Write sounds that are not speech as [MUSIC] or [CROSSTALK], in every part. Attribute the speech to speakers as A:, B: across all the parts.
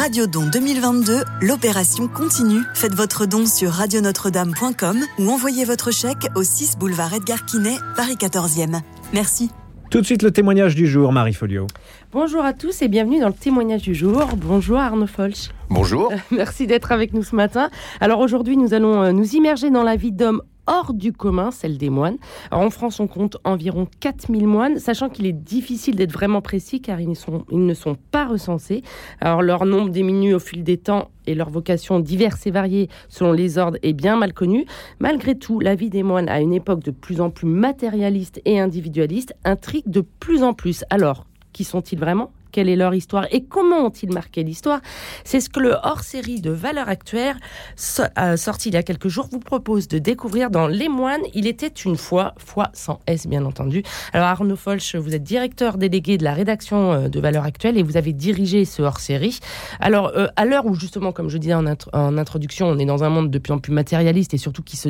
A: Radio Don 2022, l'opération continue. Faites votre don sur radionotre-dame.com ou envoyez votre chèque au 6 boulevard Edgar Quinet, Paris 14e. Merci.
B: Tout de suite le témoignage du jour, Marie Folio.
C: Bonjour à tous et bienvenue dans le témoignage du jour. Bonjour Arnaud Folch.
D: Bonjour. [LAUGHS]
C: Merci d'être avec nous ce matin. Alors aujourd'hui, nous allons euh, nous immerger dans la vie d'hommes hors du commun, celle des moines. Alors en France, on compte environ 4000 moines, sachant qu'il est difficile d'être vraiment précis car ils, ils ne sont pas recensés. Alors leur nombre diminue au fil des temps et leur vocation diverses et variées selon les ordres est bien mal connue. Malgré tout, la vie des moines à une époque de plus en plus matérialiste et individualiste intrigue de plus en plus. Alors, qui sont-ils vraiment? Quelle est leur histoire et comment ont-ils marqué l'histoire C'est ce que le hors-série de Valeurs Actuelles, sorti il y a quelques jours, vous propose de découvrir dans Les Moines. Il était une fois, foi sans S bien entendu. Alors Arnaud Folch, vous êtes directeur délégué de la rédaction euh, de Valeurs Actuelles et vous avez dirigé ce hors-série. Alors euh, à l'heure où justement, comme je disais en, introduction, on est dans un monde de plus en plus matérialiste et surtout qui se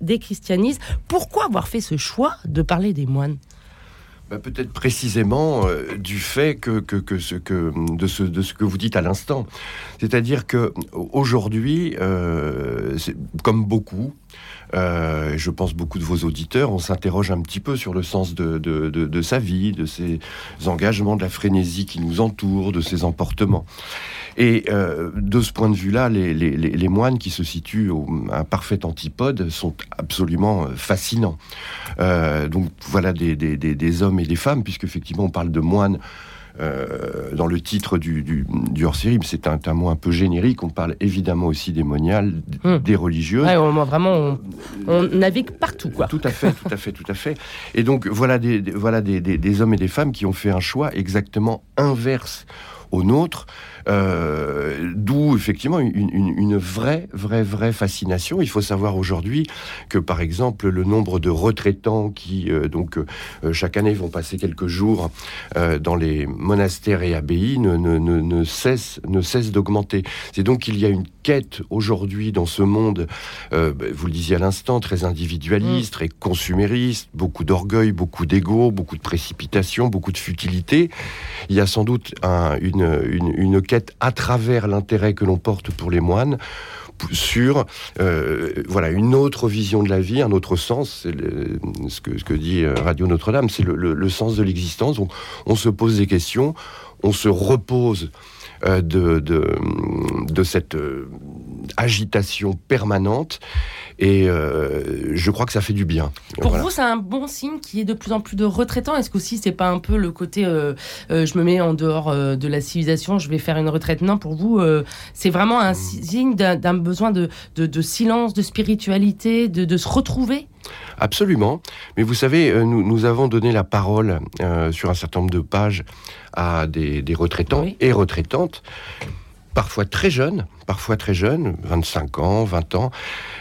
C: déchristianise, pourquoi avoir fait ce choix de parler des moines?
D: Bah, peut-être précisément euh, du fait que, ce que de ce, de ce que vous dites à l'instant. C'est-à-dire que aujourd'hui, euh, comme beaucoup, euh, je pense beaucoup de vos auditeurs, on s'interroge un petit peu sur le sens de, de, de, sa vie, de ses engagements, de la frénésie qui nous entoure, de ses emportements. Et euh, de ce point de vue-là, les, moines qui se situent au, un parfait antipode sont absolument euh, fascinants. Donc voilà des, des, des, des, hommes et des femmes, puisque effectivement on parle de moines. Euh, dans le titre du, du, du hors-série, c'est un, un, mot un peu générique. On parle évidemment aussi des moniales, hum. des religieuses.
C: Ouais, on, vraiment, on, on, navigue partout, quoi.
D: Tout à fait, tout à fait, tout à fait. Et donc voilà des, voilà des, des, des hommes et des femmes qui ont fait un choix exactement inverse au nôtre. Euh, d'où effectivement une, vraie, vraie, vraie fascination. Il faut savoir aujourd'hui que, par exemple, le nombre de retraitants qui, euh, donc, euh, chaque année vont passer quelques jours dans les monastères et abbayes ne, ne, ne cesse, ne cesse d'augmenter. C'est donc qu'il y a une quête aujourd'hui dans ce monde, bah, vous le disiez à l'instant, très individualiste, mm. très consumériste, beaucoup d'orgueil, beaucoup d'ego, beaucoup de précipitation, beaucoup de futilité. Il y a sans doute un, une, une, quête à travers l'intérêt que l'on porte pour les moines sur euh, voilà une autre vision de la vie, un autre sens. C'est ce, que, ce que dit euh, Radio Notre-Dame, c'est le, sens de l'existence. On, se pose des questions, on se repose euh, de, de, cette agitation permanente et euh, je crois que ça fait du bien.
C: Pour vous, c'est un bon signe qu'il y ait de plus en plus de retraitants? Est-ce qu'aussi, c'est pas un peu le côté euh, euh, je me mets en dehors de la civilisation, je vais faire une retraite? Non, pour vous, c'est vraiment un signe d'un besoin de, de, silence, de spiritualité, de, de se retrouver?
D: Absolument. Mais vous savez, nous, nous avons donné la parole sur un certain nombre de pages à des, des retraitants et retraitantes parfois très jeunes, parfois très jeunes, 25 ans, 20 ans,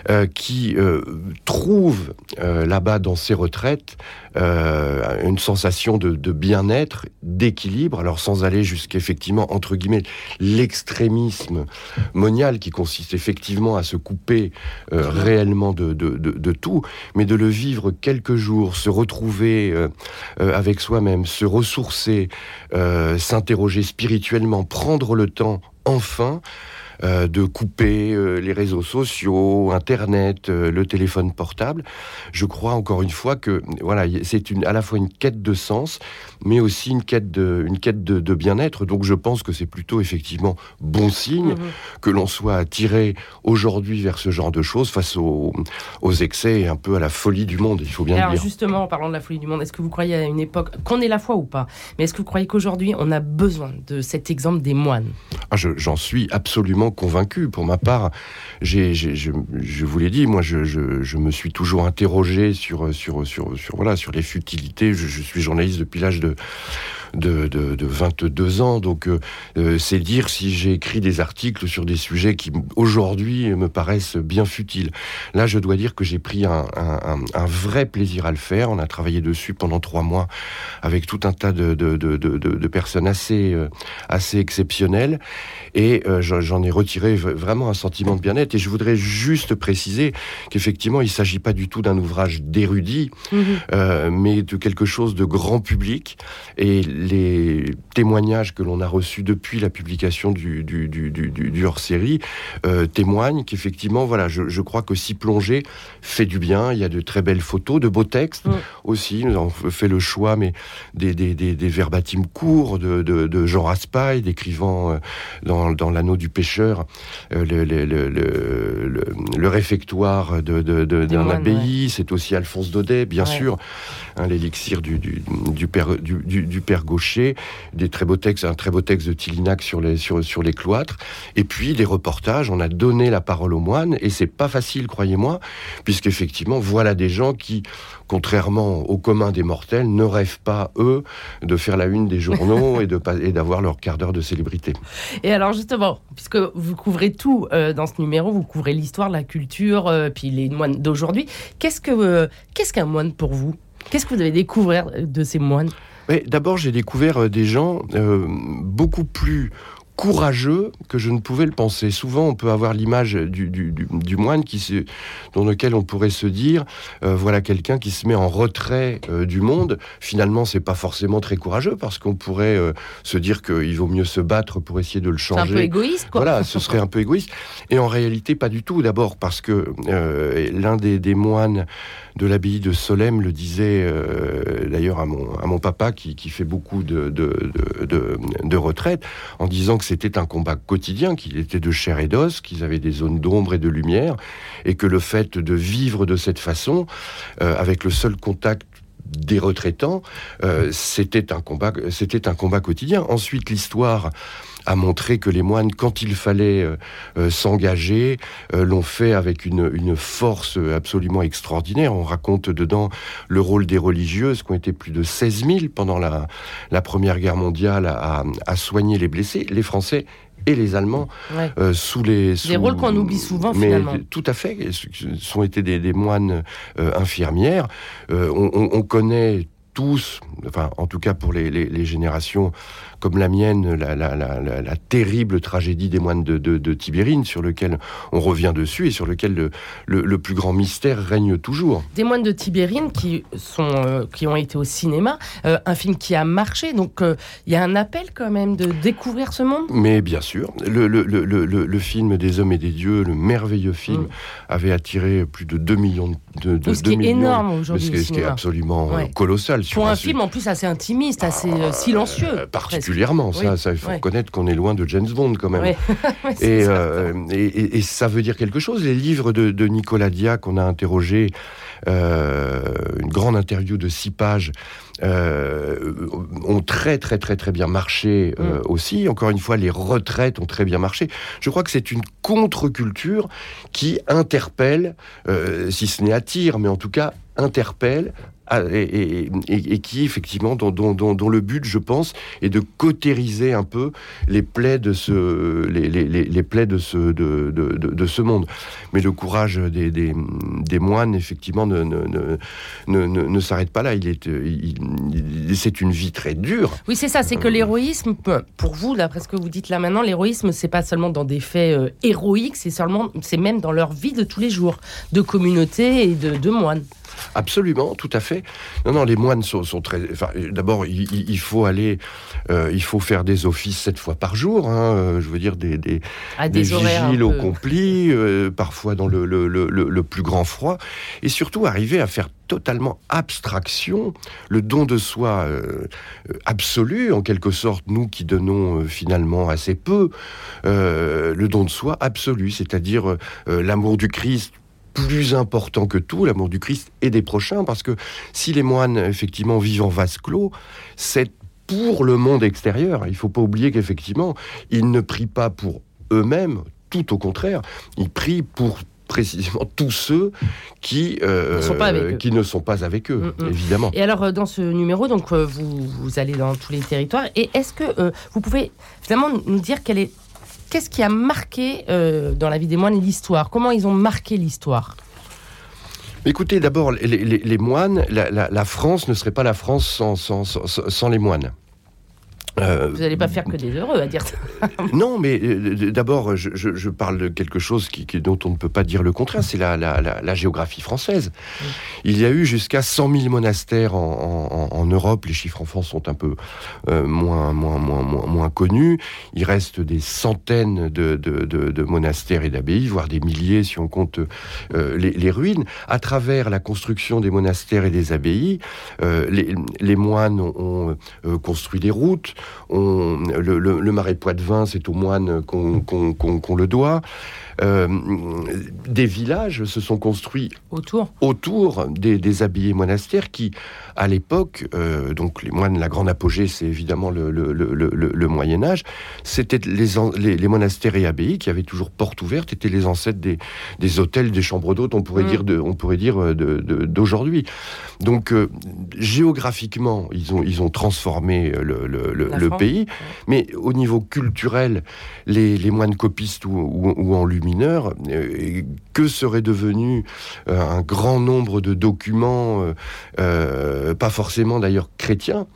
D: euh, qui euh, trouvent euh, là-bas dans ces retraites une sensation de, de bien-être, d'équilibre, alors sans aller jusqu'effectivement, entre guillemets, l'extrémisme monial qui consiste effectivement à se couper réellement de, de, de, tout, mais de le vivre quelques jours, se retrouver avec soi-même, se ressourcer, s'interroger spirituellement, prendre le temps enfin euh, de couper euh, les réseaux sociaux, Internet, euh, le téléphone portable. Je crois encore une fois que voilà, c'est une, à la fois une quête de sens, mais aussi une quête de, une quête de, de bien-être. Donc je pense que c'est plutôt effectivement bon signe mmh. que l'on soit attiré aujourd'hui vers ce genre de choses face aux, aux, excès et un peu à la folie du monde. Il faut bien
C: Alors
D: le dire.
C: Justement, en parlant de la folie du monde, est-ce que vous croyez à une époque qu'on est la foi ou pas? Mais est-ce que vous croyez qu'aujourd'hui on a besoin de cet exemple des moines?
D: Ah, J'en suis absolument convaincu. Pour ma part, je, vous l'ai dit, moi, je, me suis toujours interrogé sur, sur les futilités. Je, suis journaliste depuis l'âge de de, de, de 22 ans. Donc, euh, euh, c'est dire si j'ai écrit des articles sur des sujets qui, aujourd'hui, me paraissent bien futiles. Là, je dois dire que j'ai pris un, un, un, vrai plaisir à le faire. On a travaillé dessus pendant trois mois avec tout un tas de, de, de, de personnes assez, euh, assez exceptionnelles. Et j'en ai retiré vraiment un sentiment de bien-être. Et je voudrais juste préciser qu'effectivement, il ne s'agit pas du tout d'un ouvrage d'érudit, mmh. mais de quelque chose de grand public. Et les témoignages que l'on a reçus depuis la publication du, du, hors-série témoignent qu'effectivement, voilà, je, crois que s'y plonger fait du bien. Il y a de très belles photos, de beaux textes mm. aussi. Nous avons fait le choix, mais des, des, des, verbatims courts de, de, Jean Raspail, décrivant dans, dans l'anneau du pêcheur le, le, le, le, réfectoire d'un abbaye. C'est aussi Alphonse Daudet, bien sûr, hein, l'élixir du, du, père, du, père Gaucher, des très beaux textes, un très beau texte de Tillinac sur les, sur, sur les cloîtres, et puis des reportages. On a donné la parole aux moines, et c'est pas facile, croyez-moi, puisqu'effectivement, voilà des gens qui contrairement au commun des mortels, ne rêvent pas, eux, de faire la une des journaux [LAUGHS] et, de, et d'avoir leur quart d'heure de célébrité.
C: Et alors justement, puisque vous couvrez tout euh, dans ce numéro, vous couvrez l'histoire, la culture, euh, puis les moines d'aujourd'hui, qu'est-ce, que, euh, qu'est-ce qu'un moine pour vous? Qu'est-ce que vous avez découvert de ces moines?
D: D'abord, j'ai découvert des gens beaucoup plus courageux que je ne pouvais le penser. Souvent, on peut avoir l'image du, du, moine qui se, dans lequel on pourrait se dire, euh, voilà quelqu'un qui se met en retrait euh, du monde. Finalement, c'est pas forcément très courageux parce qu'on pourrait euh, se dire qu'il vaut mieux se battre pour essayer de le changer.
C: C'est un peu égoïste, quoi.
D: Voilà, ce serait un peu égoïste. Et en réalité, pas du tout. D'abord parce que l'un des, des, moines de l'abbaye de Solem le disait d'ailleurs à mon, à mon papa qui, qui fait beaucoup de, de, de, de retraite en disant que c'était un combat quotidien, qu'il était de chair et d'os, qu'ils avaient des zones d'ombre et de lumière, et que le fait de vivre de cette façon, euh, avec le seul contact des retraitants, euh, c'était un combat, c'était un combat quotidien. Ensuite, l'histoire a montré que les moines, quand il fallait euh, euh, s'engager, l'ont fait avec une, force absolument extraordinaire. On raconte dedans le rôle des religieuses, qui ont été plus de 16 000 pendant la, Première Guerre mondiale à soigner les blessés. Les Français et les Allemands sous les
C: des rôles qu'on oublie souvent mais finalement.
D: Tout à fait, ce sont été des, des moines infirmières. On, on, on, connaît tous, enfin en tout cas pour les, les, les générations comme la mienne, la, terrible tragédie des moines de, Tibérine, sur lequel on revient dessus et sur lequel le, plus grand mystère règne toujours.
C: Des moines de Tibérine qui, sont, euh, qui ont été au cinéma, euh, un film qui a marché, donc euh, il y a un appel quand même de découvrir ce monde?
D: Mais bien sûr, le, film des hommes et des dieux, le merveilleux film, mm. avait attiré plus de 2 millions de, de
C: Ce qui est énorme aujourd'hui.
D: Ce, qui est absolument colossal.
C: Pour un, film en plus assez intimiste, assez silencieux.
D: Particulièrement particulièrement. Ça, il faut reconnaître qu'on est loin de James Bond quand même. [LAUGHS] Euh, et, et, ça veut dire quelque chose. Les livres de, Nicolas Dia qu'on a interrogé, euh, une grande interview de six pages, euh, ont très très très très bien marché mm. aussi. Encore une fois, les retraites ont très bien marché. Je crois que c'est une contre-culture qui interpelle, si ce n'est attire, mais en tout cas interpelle ah, et, qui effectivement dont, dont, le but, je pense, est de cautériser un peu les plaies de ce, les, les, les plaies de ce, de, de, de, ce monde. Mais le courage des, des, des moines, effectivement, ne, ne, ne, ne, s'arrête pas là. Il est, c'est une vie très dure.
C: Oui, c'est ça. C'est que l'héroïsme, pour vous, d'après ce que vous dites là maintenant, l'héroïsme, c'est pas seulement dans des faits euh, héroïques, c'est seulement, c'est même dans leur vie de tous les jours, de communauté et de, de moines.
D: Absolument, tout à fait. Non, non, les moines sont, très. D'abord, il, faut aller, euh, il faut faire des offices sept fois par jour. Hein, euh, je veux dire des des,
C: ah, des,
D: vigiles au compli, [LAUGHS] euh, parfois dans le, le, le, le, plus grand froid, et surtout arriver à faire totalement abstraction, le don de soi absolu, en quelque sorte, nous qui donnons finalement assez peu, le don de soi absolu, c'est-à-dire l'amour du Christ plus important que tout, l'amour du Christ et des prochains, parce que si les moines, effectivement, vivent en vase clos, c'est pour le monde extérieur. Il ne faut pas oublier qu'effectivement, ils ne prient pas pour eux-mêmes, tout au contraire, ils prient pour précisément tous ceux qui, euh, qui ne sont pas avec eux, mm, mm. évidemment.
C: Et alors, euh, dans ce numéro, donc, euh, vous, vous, allez dans tous les territoires, et est-ce que vous pouvez vraiment nous dire quelle est qu'est-ce qui a marqué euh, dans la vie des moines l'histoire? Comment ils ont marqué l'histoire?
D: Écoutez, d'abord, les, moines, la, France ne serait pas la France sans, sans, les moines.
C: Euh, Vous n'allez pas faire que des heureux à dire ça. [LAUGHS]
D: non, mais euh, d'abord, je, parle de quelque chose qui, dont on ne peut pas dire le contraire, c'est la, la, géographie française. Il y a eu jusqu'à 100 000 monastères en, Europe. Les chiffres en France sont un peu euh, moins, moins, moins, moins, connus. Il reste des centaines de, de, monastères et d'abbayes, voire des milliers si on compte les, ruines. À travers la construction des monastères et des abbayes, les, les, moines ont construit des routes, le, le, marais Poitevin, c'est aux moines qu'on le doit. Euh, des villages se sont construits
C: autour,
D: autour des, des abbayes monastères qui, à l'époque, euh, donc les moines, la grande apogée, c'est évidemment le, le, Moyen Âge, c'était les, les, monastères et abbayes qui avaient toujours porte ouverte, étaient les ancêtres des, des hôtels, des chambres d'hôtes, on pourrait mm. dire, de, on pourrait dire euh, d'aujourd'hui. Donc géographiquement, ils ont, ils ont transformé le, pays, mais au niveau culturel, les, moines copistes ou, ou, ou en mineurs, euh, que serait devenu euh, un grand nombre de documents, euh, pas forcément d'ailleurs chrétiens,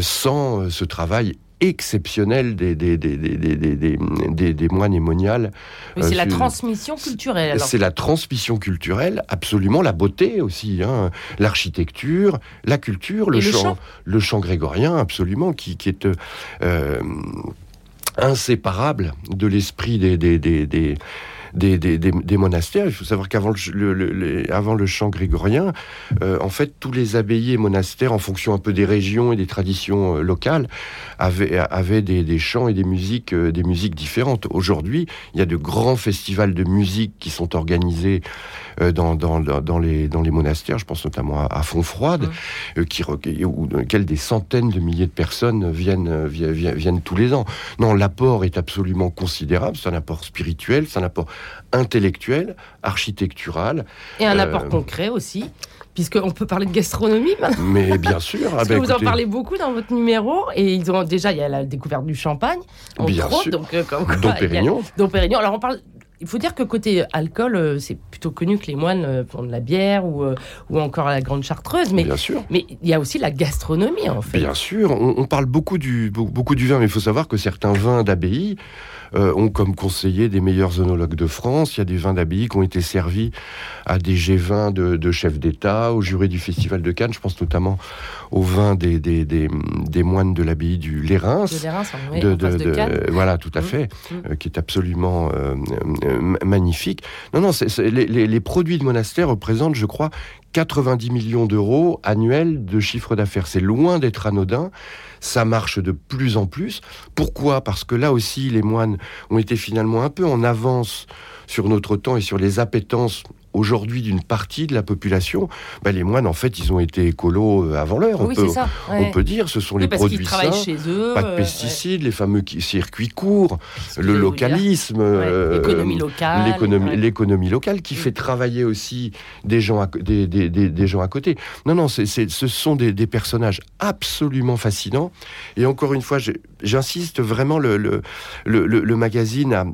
D: sans ce travail exceptionnel des, des, des, des, des moines et moniales.
C: c'est la transmission culturelle.
D: C'est la transmission culturelle, absolument, la beauté aussi, hein. l'architecture, la culture, le chant, le chant, grégorien, absolument, qui est inséparable de l'esprit des, des, des, des des, des, des, monastères. Il faut savoir qu'avant le, le, avant le chant grégorien, euh, en fait, tous les abbayes et monastères, en fonction un peu des régions et des traditions euh, locales, avaient, avaient des, chants et des musiques, euh, des musiques différentes. Aujourd'hui, il y a de grands festivals de musique qui sont organisés dans, dans, dans, les, dans les monastères. Je pense notamment à, à Fontfroide, mmh. qui, où, dans lesquels des centaines de milliers de personnes viennent, viennent, viennent tous les ans. Non, l'apport est absolument considérable. C'est un apport spirituel, c'est un apport intellectuel, architectural.
C: Et un apport euh, concret aussi puisqu'on peut parler de gastronomie maintenant.
D: Mais bien sûr.
C: Parce ah que ben vous en parlez beaucoup dans votre numéro, et ils ont déjà il y a la découverte du champagne,
D: bien sûr.
C: donc
D: euh, comme Pérignon.
C: Pérignon. Alors on parle. Il faut dire que côté alcool, euh, c'est plutôt connu que les moines font de la bière ou, ou encore la grande chartreuse. Mais,
D: bien sûr.
C: Mais il y a aussi la gastronomie, en fait.
D: Bien sûr. On, on parle beaucoup du, beaucoup du vin, mais il faut savoir que certains vins d'abbaye euh, ont comme conseiller des meilleurs œnologues de France. Il y a des vins d'abbaye qui ont été servis à des G20 de, chefs d'État, au jury du Festival de Cannes. Je pense notamment au vin des, des, des, moines de l'abbaye du Lérins.
C: De, de, de,
D: Voilà, tout à mmh. fait, mmh. Euh, qui est absolument euh, magnifique. Non, non, les, les, produits de monastère représentent, je crois, 90 millions d'euros annuels de chiffre d'affaires. C'est loin d'être anodin ça marche de plus en plus. Pourquoi? Parce que là aussi, les moines ont été finalement un peu en avance sur notre temps et sur les appétences aujourd'hui d'une partie de la population, bah, les moines, en fait, ils ont été écolos euh, avant l'heure.
C: Oui,
D: on, peut,
C: ça,
D: on peut dire, ce sont les produits sains,
C: chez eux,
D: pas de pesticides, les fameux circuits courts, le localisme,
C: euh, l'économie locale,
D: l'économie locale qui fait travailler aussi des gens à, des, des, des, gens à côté. Non, non, ce sont des, personnages absolument fascinants. Et encore une fois, j'insiste vraiment, le, le, le, le magazine a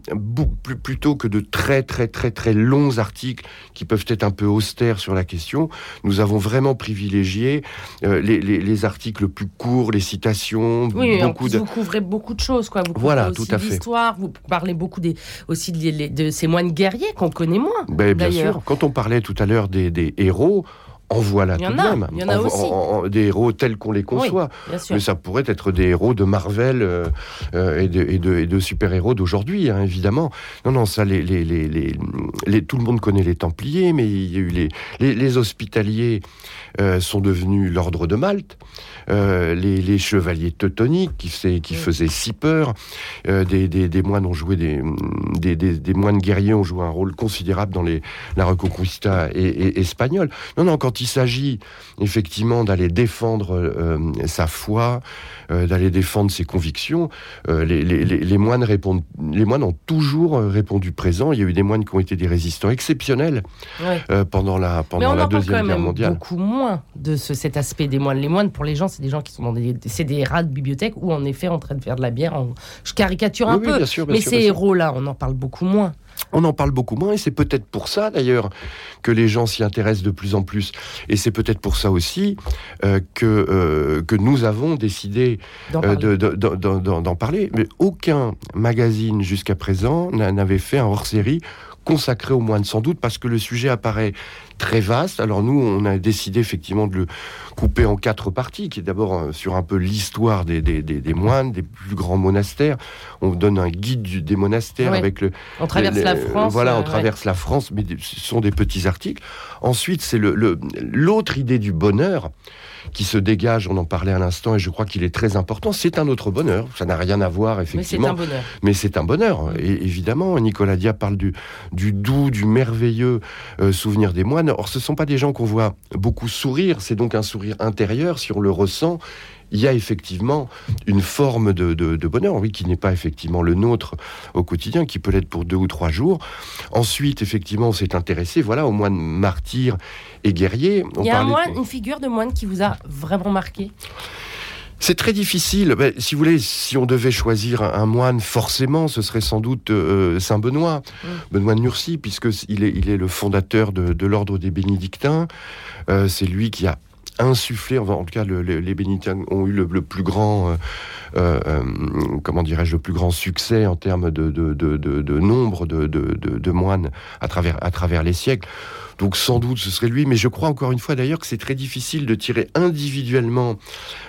D: plutôt que de très très très très longs articles qui peuvent être un peu austères sur la question. Nous avons vraiment privilégié euh, les, articles plus courts, les citations.
C: Oui, beaucoup de... vous couvrez beaucoup de choses, quoi. Vous
D: voilà, tout à fait.
C: L'histoire, vous parlez beaucoup des, aussi de, ces moines guerriers qu'on connaît moins.
D: Ben, bien sûr. Quand on parlait tout à l'heure des, des héros, en voilà tout de même.
C: Il y en a aussi.
D: des héros tels qu'on les conçoit. Mais ça pourrait être des héros de Marvel euh, euh, et, de, et, de, et, de, super-héros d'aujourd'hui, hein, évidemment. Non, non, ça, les, les, les, les, tout le monde connaît les Templiers, mais il y a eu les, les, Hospitaliers euh, sont devenus l'ordre de Malte. Euh, les, chevaliers teutoniques qui, qui faisaient si peur, euh, des, moines ont joué des, des, moines guerriers ont joué un rôle considérable dans les, la Reconquista espagnole. Non, non, quand il s'agit effectivement d'aller défendre sa foi, d'aller défendre ses convictions, les, moines répondent, les moines ont toujours répondu présent. Il y a eu des moines qui ont été des résistants exceptionnels pendant la pendant la deuxième guerre mondiale.
C: Beaucoup moins de ce, cet aspect des moines. Les moines, pour les gens, c'est des gens qui sont dans des, c'est des rats de bibliothèque ou en effet en train de faire de la bière. Je caricature un peu, mais ces héros-là, on en parle beaucoup moins.
D: On en parle beaucoup moins et c'est peut-être pour ça d'ailleurs que les gens s'y intéressent de plus en plus. Et c'est peut-être pour ça aussi euh, que, euh, que nous avons décidé d'en parler. parler. Mais aucun magazine jusqu'à présent n'avait fait un hors-série consacré aux moines, sans doute parce que le sujet apparaît très vaste. Alors nous, on a décidé effectivement de le couper en quatre parties, qui est d'abord euh, sur un peu l'histoire des, des, moines, des plus grands monastères. On donne un guide des monastères avec le...
C: On traverse la France.
D: Voilà, on euh, traverse la France, mais ce sont des petits articles. Ensuite, c'est l'autre le, idée du bonheur qui se dégage, on en parlait à l'instant, et je crois qu'il est très important. C'est un autre bonheur. Ça n'a rien à voir, effectivement.
C: Mais c'est
D: un bonheur. Et évidemment, Nicolas Dia parle du, du doux, du merveilleux euh, souvenir des moines. Or, ce ne sont pas des gens qu'on voit beaucoup sourire. C'est donc un sourire intérieur, si on le ressent il y a effectivement une forme de, bonheur, oui, qui n'est pas effectivement le nôtre au quotidien, qui peut l'être pour deux ou trois jours. Ensuite, effectivement, on s'est intéressé, voilà, aux moines martyrs et guerriers.
C: il y a un moine, une figure de moine qui vous a vraiment marqué?
D: C'est très difficile. Ben, si vous voulez, si on devait choisir un, moine, forcément, ce serait sans doute euh, Saint Benoît, mm. Benoît de Nursie, puisque il est, il est le fondateur de, l'ordre des bénédictins. Euh, c'est lui qui a insufflé, en tout cas les bénédictins ont eu le, plus grand, euh, comment dirais-je, le plus grand succès en termes de, de nombre de, moines à travers, à travers les siècles. Donc sans doute ce serait lui, mais je crois encore une fois d'ailleurs que c'est très difficile de tirer individuellement,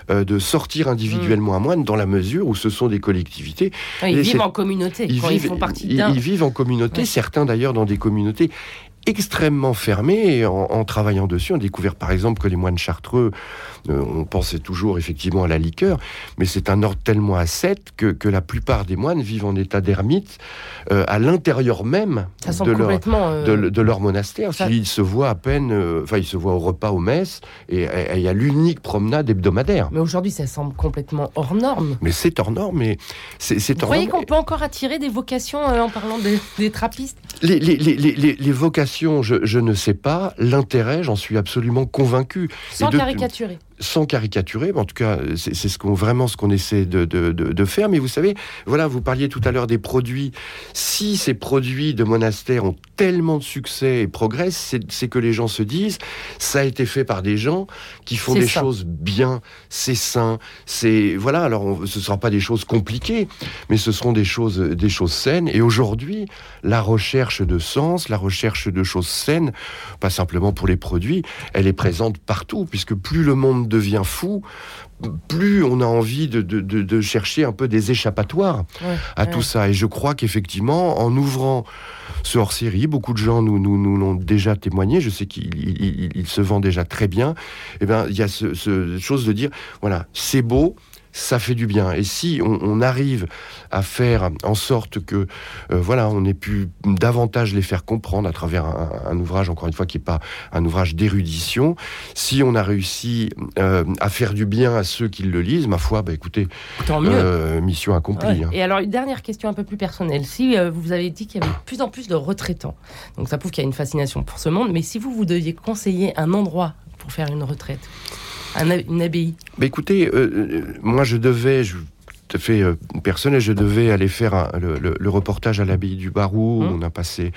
D: euh, de sortir individuellement mm. un moine dans la mesure où ce sont des collectivités.
C: ils vivent en communauté, ils, vivent, ils font partie
D: Ils, vivent en communauté, certains d'ailleurs dans des communautés extrêmement fermé et en, travaillant dessus, on a découvert par exemple que les moines chartreux, on pensait toujours effectivement à la liqueur, mais c'est un ordre tellement ascète que, que la plupart des moines vivent en état d'ermite euh, à l'intérieur même de leur, euh, de, leur, monastère. Ils se voient à peine, enfin ils se voient au repas, aux messes, et il y a l'unique promenade hebdomadaire.
C: Mais aujourd'hui, ça semble complètement hors norme.
D: Mais c'est hors norme, mais c'est Vous
C: croyez qu'on peut encore attirer des vocations en parlant des trappistes?
D: Les, les, les, les vocations je, ne sais pas. L'intérêt, j'en suis absolument convaincu.
C: Sans caricaturer
D: sans caricaturer, en tout cas, c'est ce qu'on vraiment ce qu'on essaie de, de, faire. Mais vous savez, voilà, vous parliez tout à l'heure des produits. Si ces produits de monastères ont tellement de succès et progressent, c'est que les gens se disent, ça a été fait par des gens qui font des choses bien, c'est sain, c'est voilà. Alors, ce ne sera pas des choses compliquées, mais ce seront des choses, des choses saines. Et aujourd'hui, la recherche de sens, la recherche de choses saines, pas simplement pour les produits, elle est présente partout, puisque plus le monde devient fou, plus on a envie de, chercher un peu des échappatoires à tout ça. Et je crois qu'effectivement, en ouvrant ce hors-série, beaucoup de gens nous, nous, l'ont déjà témoigné, je sais qu'il se vend déjà très bien, et eh ben, il y a ce, ce chose de dire, voilà, c'est beau, ça fait du bien. Et si on, arrive à faire en sorte que, euh, voilà, on ait pu davantage les faire comprendre à travers un, ouvrage, encore une fois, qui n'est pas un ouvrage d'érudition, si on a réussi euh, à faire du bien à ceux qui le lisent, ma foi, bah écoutez,
C: Tant mieux. Euh,
D: mission accomplie. Hein.
C: Et alors, une dernière question un peu plus personnelle. Si vous avez dit qu'il y avait de plus en plus de retraitants, donc ça prouve qu'il y a une fascination pour ce monde, mais si vous, vous deviez conseiller un endroit pour faire une retraite, une abbaye.
D: Bah Écoutez, euh, euh, moi je devais, je, tout à fait euh, personnel, je devais aller faire le, reportage à l'abbaye du Barou. Hum. On a passé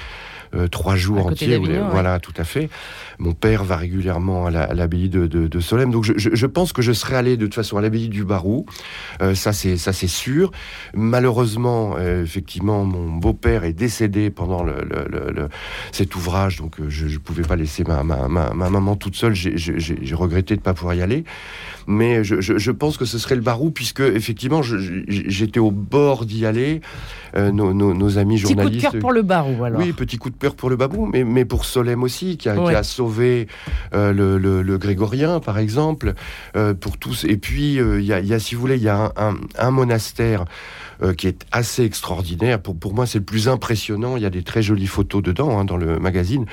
D: euh, trois jours entiers. Voilà, tout à fait. Mon père va régulièrement à l'abbaye de, de, Solem. Donc je, pense que je serais allé de toute façon à l'abbaye du Barou. Euh, ça c'est sûr. Malheureusement, euh, effectivement, mon beau-père est décédé pendant le, cet ouvrage, donc je ne pouvais pas laisser ma, ma, ma, maman toute seule. J'ai regretté de ne pas pouvoir y aller. Mais je, je, pense que ce serait le Barou, puisque effectivement, j'étais au bord d'y aller. nos, nos, amis journalistes.
C: Petit coup de cœur pour le Barou, alors.
D: Oui, petit coup de pour le babou, mais, mais pour Solem aussi, qui a, sauvé euh, le, grégorien, par exemple, euh, pour tous. Et puis, euh, il y, a, si vous voulez, il y a un monastère euh, qui est assez extraordinaire. Pour, pour moi, c'est le plus impressionnant. Il y a des très jolies photos dedans, hein, dans le magazine.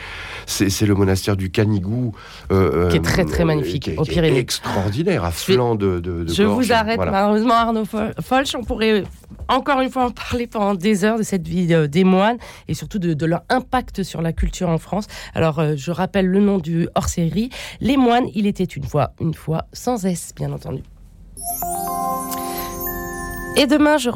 D: C'est le monastère du Canigou.
C: Euh, qui est très, très magnifique, au Pyrénées.
D: extraordinaire, à flanc de, de,
C: Je vous arrête, malheureusement, Arnaud Folch. On pourrait encore une fois en parler pendant des heures de cette vie euh, des moines et surtout de, leur impact sur la culture en France. Alors, je rappelle le nom du hors-série. Les moines, il était une fois, une fois, sans S, bien entendu. Et demain, je